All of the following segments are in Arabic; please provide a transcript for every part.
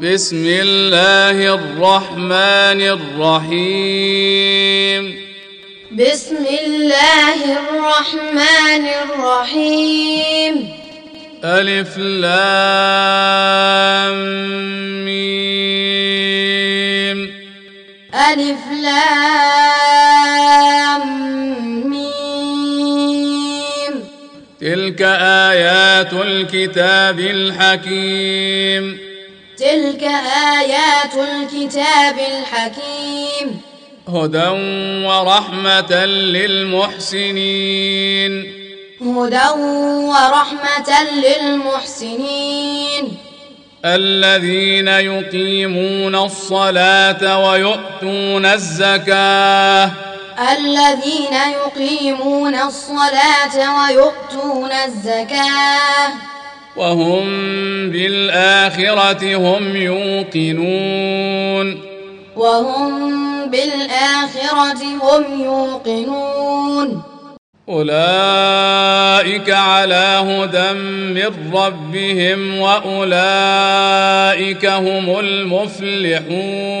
بسم الله الرحمن الرحيم. بسم الله الرحمن الرحيم. ألف لام ميم. ألف لام ميم. تلك آيات الكتاب الحكيم. تلك آيات الكتاب الحكيم. هدى ورحمة للمحسنين. هدى ورحمة للمحسنين. الذين يقيمون الصلاة ويؤتون الزكاة. الذين يقيمون الصلاة ويؤتون الزكاة. وهم بالآخرة هم يوقنون. وهم بالآخرة هم يوقنون. أولئك على هدى من ربهم وأولئك هم المفلحون.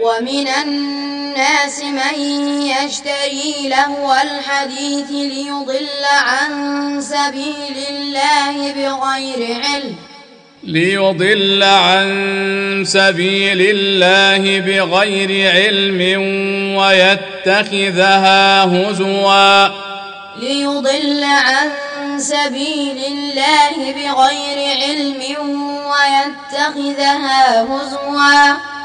ومن الناس من يشتري لهو الحديث ليضل عن سبيل الله بغير علم. ليضل عن سبيل الله بغير علم ويتخذها هزوا. ليضل عن سبيل الله بغير علم ويتخذها هزوا.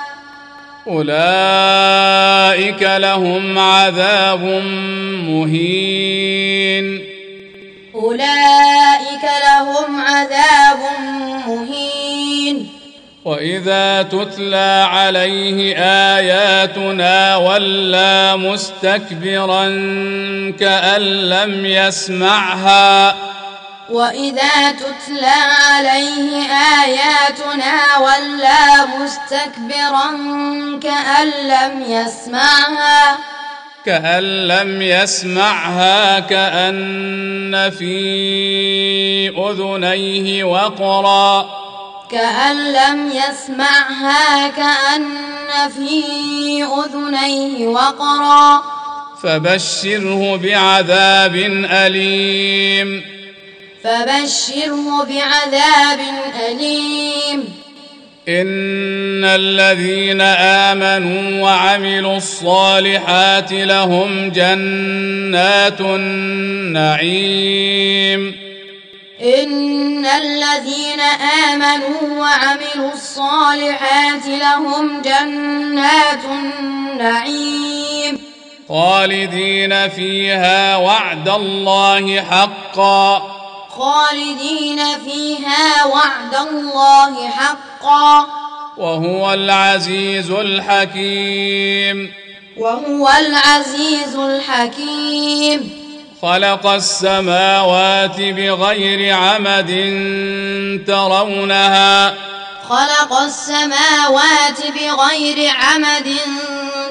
أولئك لهم عذاب مهين. أولئك لهم عذاب مهين. وإذا تتلى عليه آياتنا ولى مستكبرا كأن لم يسمعها وإذا تتلى عليه آياتنا ولى مستكبرا كأن لم يسمعها كأن لم يسمعها كأن في أذنيه وقرا كأن لم يسمعها كأن في أذنيه وقرا فبشره بعذاب أليم فبشره بعذاب أليم. إن الذين آمنوا وعملوا الصالحات لهم جنات النعيم. إن الذين آمنوا وعملوا الصالحات لهم جنات النعيم. خالدين فيها وعد الله حقا. خالدين فيها وعد الله حقا. وهو العزيز الحكيم. وهو العزيز الحكيم. خلق السماوات بغير عمد ترونها. خلق السماوات بغير عمد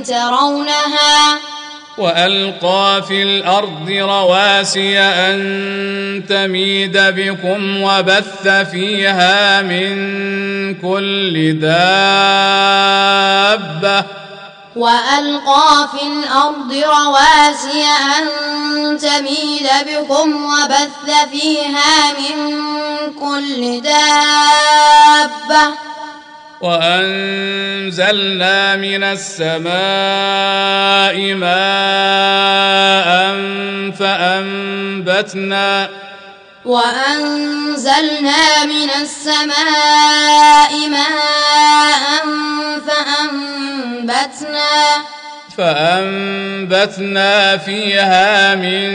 ترونها. وألقى في الأرض رواسي أن تميد بكم وبث فيها من كل دابة. وألقى في الأرض رواسي أن تميد بكم وبث فيها من كل دابة. وأنزلنا من السماء ماء فأنبتنا وأنزلنا من السماء ماء فأنبتنا فأنبتنا فيها من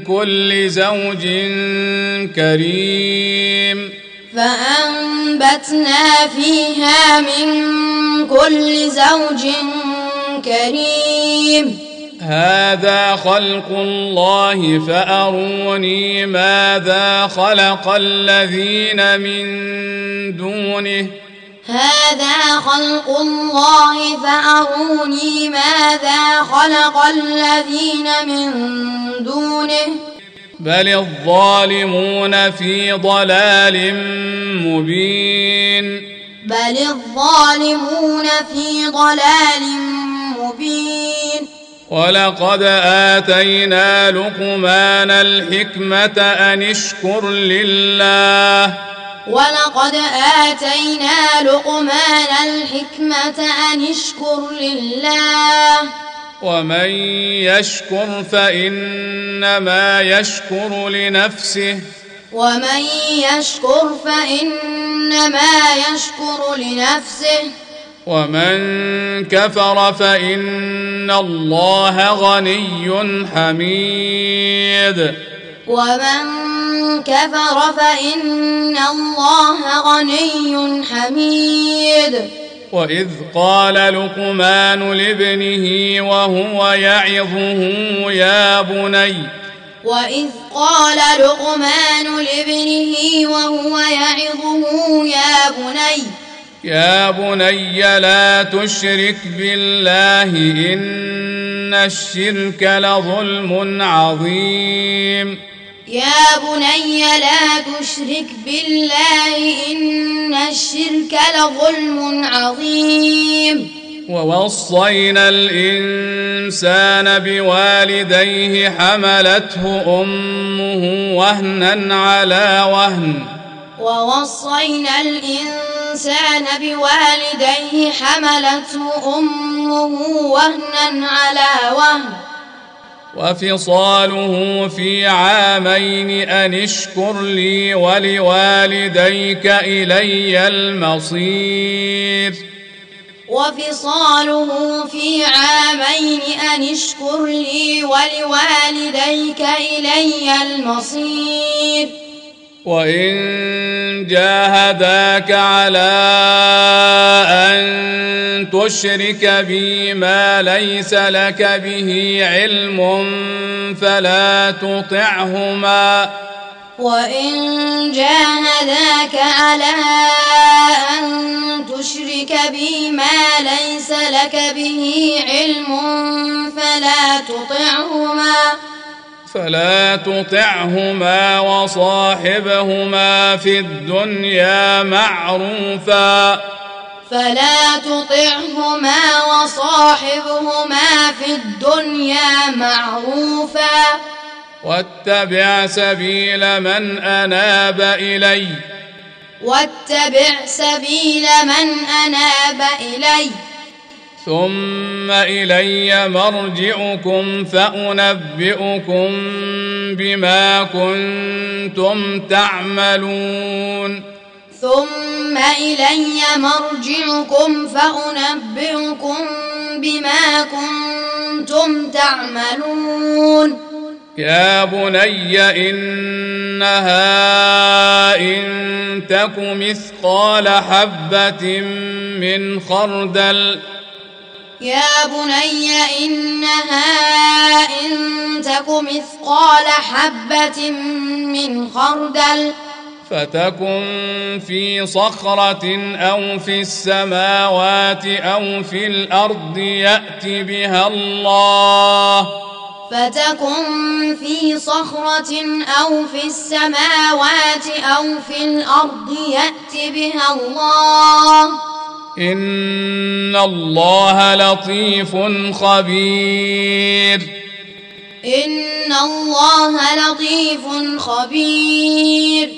كل زوج كريم فأنبتنا فيها من كل زوج كريم. هذا خلق الله فأروني ماذا خلق الذين من دونه. هذا خلق الله فأروني ماذا خلق الذين من دونه. بل الظالمون في ضلال مبين بل الظالمون في ضلال مبين ولقد اتينا لقمان الحكمه ان اشكر لله ولقد اتينا لقمان الحكمه ان اشكر لله ومن يشكر فإنما يشكر لنفسه. ومن يشكر فإنما يشكر لنفسه. ومن كفر فإن الله غني حميد. ومن كفر فإن الله غني حميد. واذ قال لقمان لابنه وهو يعظه يا بني وإذ قال لقمان لابنه وهو يعظه يا بني يا بني لا تشرك بالله ان الشرك لظلم عظيم يا بني لا تشرك بالله إن الشرك لظلم عظيم. ووصينا الإنسان بوالديه حملته أمه وهنا على وهن. ووصينا الإنسان بوالديه حملته أمه وهنا على وهن. وفصاله في عامين أن اشكر لي ولوالديك إلي المصير. وفصاله في عامين أن اشكر لي ولوالديك إلي المصير. وان جاهداك على ان تشرك بي ما ليس لك به علم فلا تطعهما وإن جاهداك على أن تشرك بي ما ليس لك به علم فلا تطعهما فلا تطعهما وصاحبهما في الدنيا معروفا. فلا تطعهما وصاحبهما في الدنيا معروفا. واتبع سبيل من أناب إلي. واتبع سبيل من أناب إلي. ثم الي مرجعكم فانبئكم بما كنتم تعملون ثم إلي مرجعكم فأنبئكم بما كنتم تعملون يا بني انها ان تك مثقال حبه من خردل يا بني إنها إن تك مثقال حبة من خردل فتكن في صخرة أو في السماوات أو في الأرض يأت بها الله. فتكن في صخرة أو في السماوات أو في الأرض يأت بها الله. ان الله لطيف خبير إن الله لطيف خبير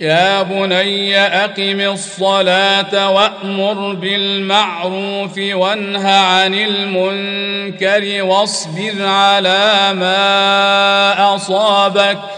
يا بني اقم الصلاه وامر بالمعروف وانه عن المنكر واصبر على ما اصابك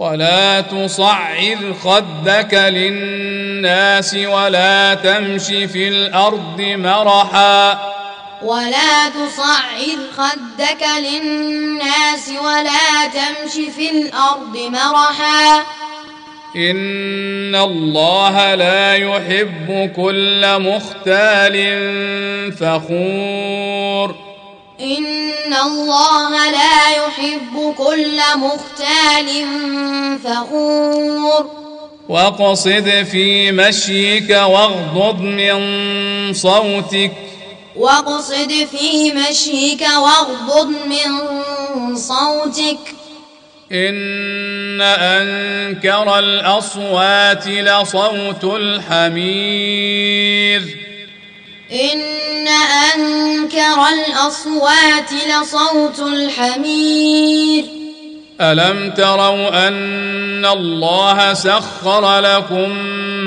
ولا تصعر خدك للناس ولا تمش في الأرض مرحا ولا تصعر خدك للناس ولا تمش في الأرض مرحا ان الله لا يحب كل مختال فخور إن الله لا يحب كل مختال فخور. واقصد في مشيك واغضض من صوتك. واقصد في مشيك واغضض من صوتك. ان انكر الاصوات لصوت الحمير. إن أنكر الأصوات لصوت الحمير. ألم تروا أن الله سخر لكم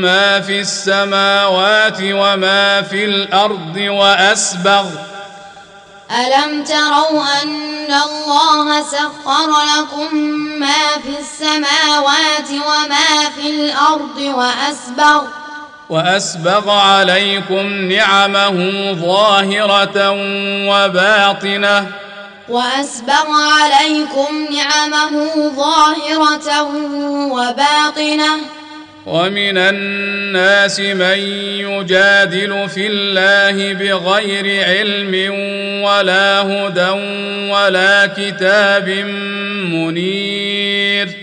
ما في السماوات وما في الأرض وأسبغ. ألم تروا أن الله سخر لكم ما في السماوات وما في الأرض وأسبغ. وأسبغ عليكم نعمه ظاهرة وباطنة. وأسبغ عليكم نعمه ظاهرة وباطنة. ومن الناس من يجادل في الله بغير علم ولا هدى ولا كتاب منير.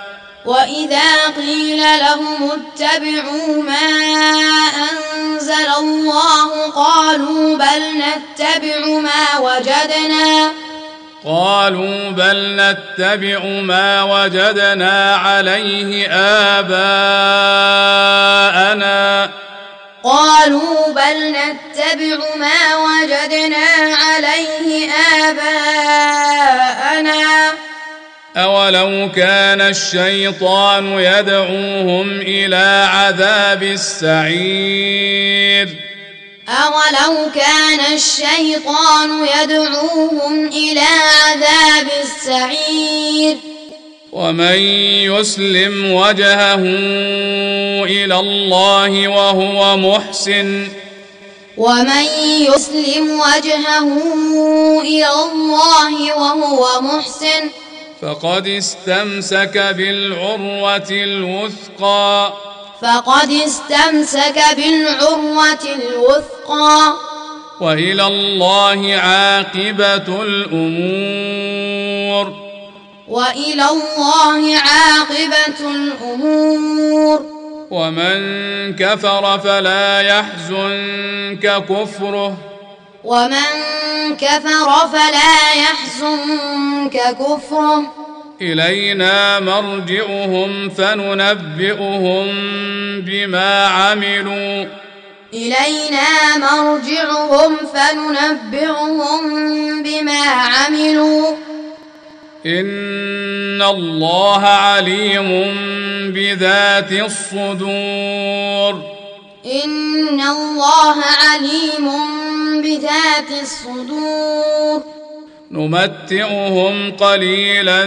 واذا قيل لهم اتبعوا ما انزل الله قالوا بل نتبع ما وجدنا قالوا بل نتبع ما وجدنا عليه آباءنا قالوا بل نتبع ما وجدنا عليه آباءنا أولو كان الشيطان يدعوهم إلى عذاب السعير أولو كان الشيطان يدعوهم إلى عذاب السعير ومن يسلم وجهه إلى الله وهو محسن ومن يسلم وجهه إلى الله وهو محسن فقد استمسك بالعروة الوثقى. فقد استمسك بالعروة الوثقى. وإلى الله عاقبة الأمور. وإلى الله عاقبة الأمور. ومن كفر فلا يحزنك كفره. ومن كفر فلا يحزنك كفره. إلينا مرجعهم فننبئهم بما عملوا. إلينا مرجعهم فننبئهم بما عملوا. إن الله عليم بذات الصدور. ان الله عليم بذات الصدور نمتعهم قليلا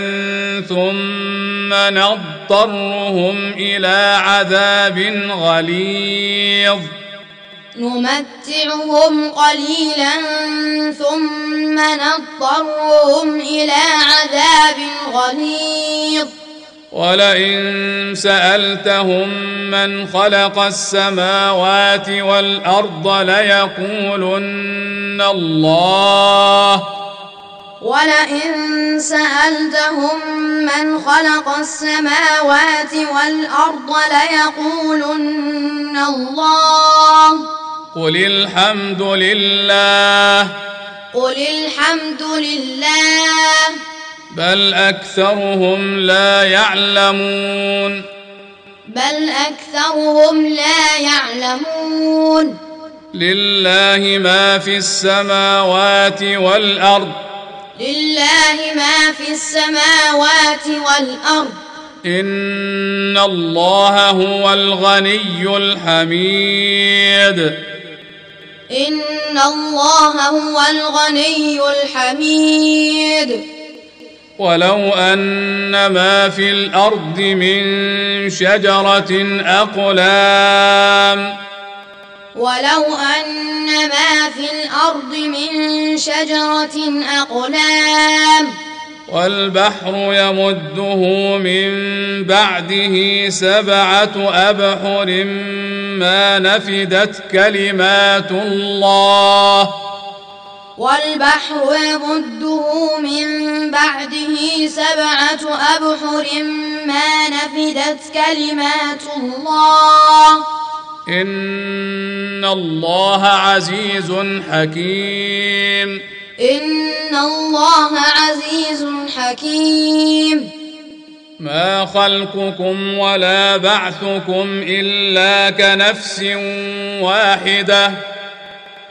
ثم نضطرهم إلى عذاب غليظ نمتعهم قليلا ثم نضطرهم إلى عذاب غليظ ولئن سألتهم من خلق السماوات والأرض ليقولن الله. ولئن سألتهم من خلق السماوات والأرض ليقولن الله. قل الحمد لله. قل الحمد لله. بل أكثرهم لا يعلمون. بل أكثرهم لا يعلمون. لله ما في السماوات والأرض. لله ما في السماوات والأرض. إن الله هو الغني الحميد. إن الله هو الغني الحميد. ولو أن ما في الأرض من شجرة أقلام. ولو أن ما في الأرض من شجرة أقلام. والبحر يمده من بعده سبعة أبحر ما نفدت كلمات الله. والبحر يمده من بعده سبعة أبحر ما نفدت كلمات الله. إن الله عزيز حكيم. إن الله عزيز حكيم. ما خلقكم ولا بعثكم إلا كنفس واحدة.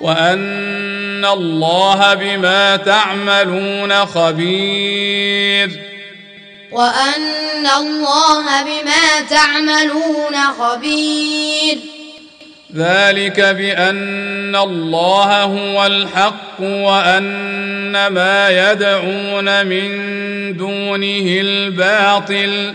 وأن الله بما تعملون خبير. وأن الله بما تعملون خبير. ذلك بأن الله هو الحق وأن ما يدعون من دونه الباطل.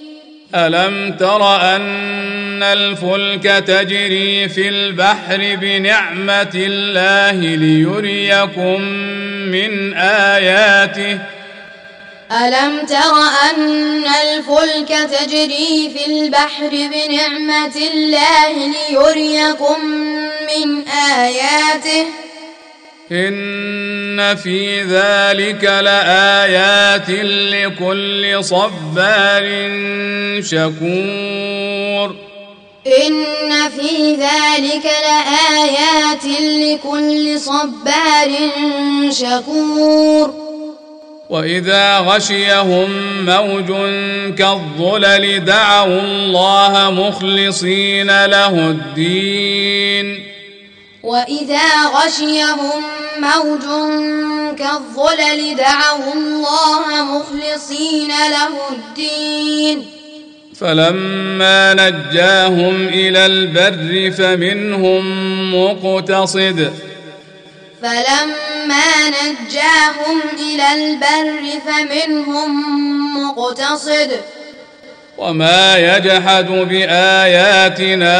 ألم تر أن الفلك تجري في البحر بنعمة الله ليريكم من آياته؟ ألم تر أن الفلك تجري في البحر بنعمة الله ليريكم من آياته؟ إن في ذلك لآيات لكل صبار شكور إن في ذلك لآيات لكل صبار شكور وإذا غشيهم موج كالظلل دعوا الله مخلصين له الدين وإذا غشيهم موج كالظلل دعوا الله مخلصين له الدين فلما نجاهم إلى البر فمنهم مقتصد فلما نجاهم إلى البر فمنهم مقتصد وما يجحد بآياتنا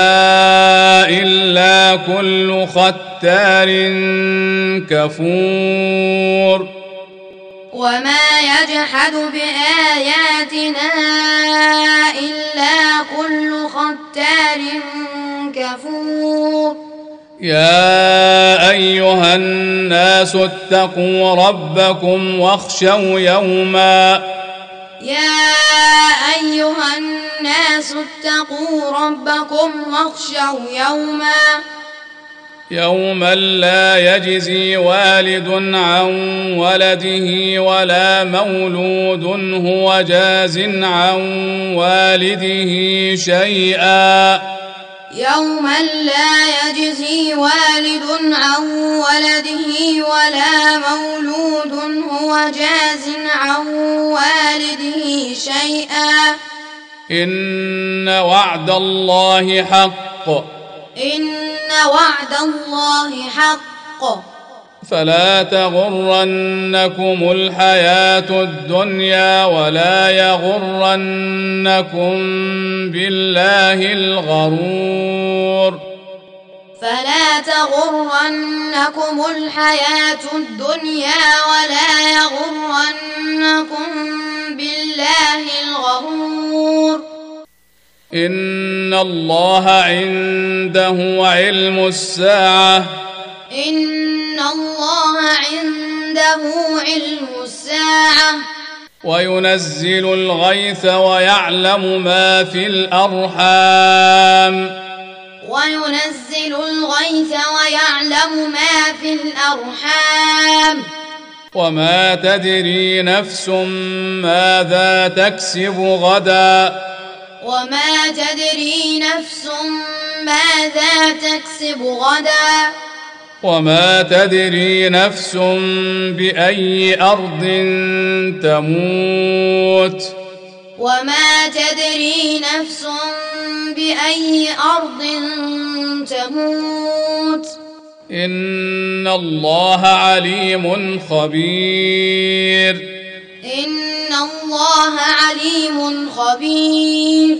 إلا كل ختار كفور. وما يجحد بآياتنا إلا كل ختار كفور. يا أيها الناس اتقوا ربكم واخشوا يوما. يا أيها الناس اتقوا ربكم واخشوا يوما يوما لا يجزي والد عن ولده ولا مولود هو جاز عن والده شيئا. يوما لا يجزي والد عن ولده ولا مولود هو جاز عن والده شيئا إن وعد الله حق. إن وعد الله حق. فلا تغرنكم الحياة الدنيا ولا يغرنكم بالله الغرور. فلا تغرنكم الحياة الدنيا ولا يغرنكم بالله الغرور. إن الله عنده علم الساعة. إن الله عنده علم الساعة. وينزل الغيث ويعلم ما في الأرحام. وينزل الغيث ويعلم ما في الأرحام. وما تدري نفس ماذا تكسب غدا. وما تدري نفس ماذا تكسب غدا. وما تدري نفس بأي أرض تموت. وما تدري نفس بأي أرض تموت. ان الله عليم خبير ان الله عليم خبير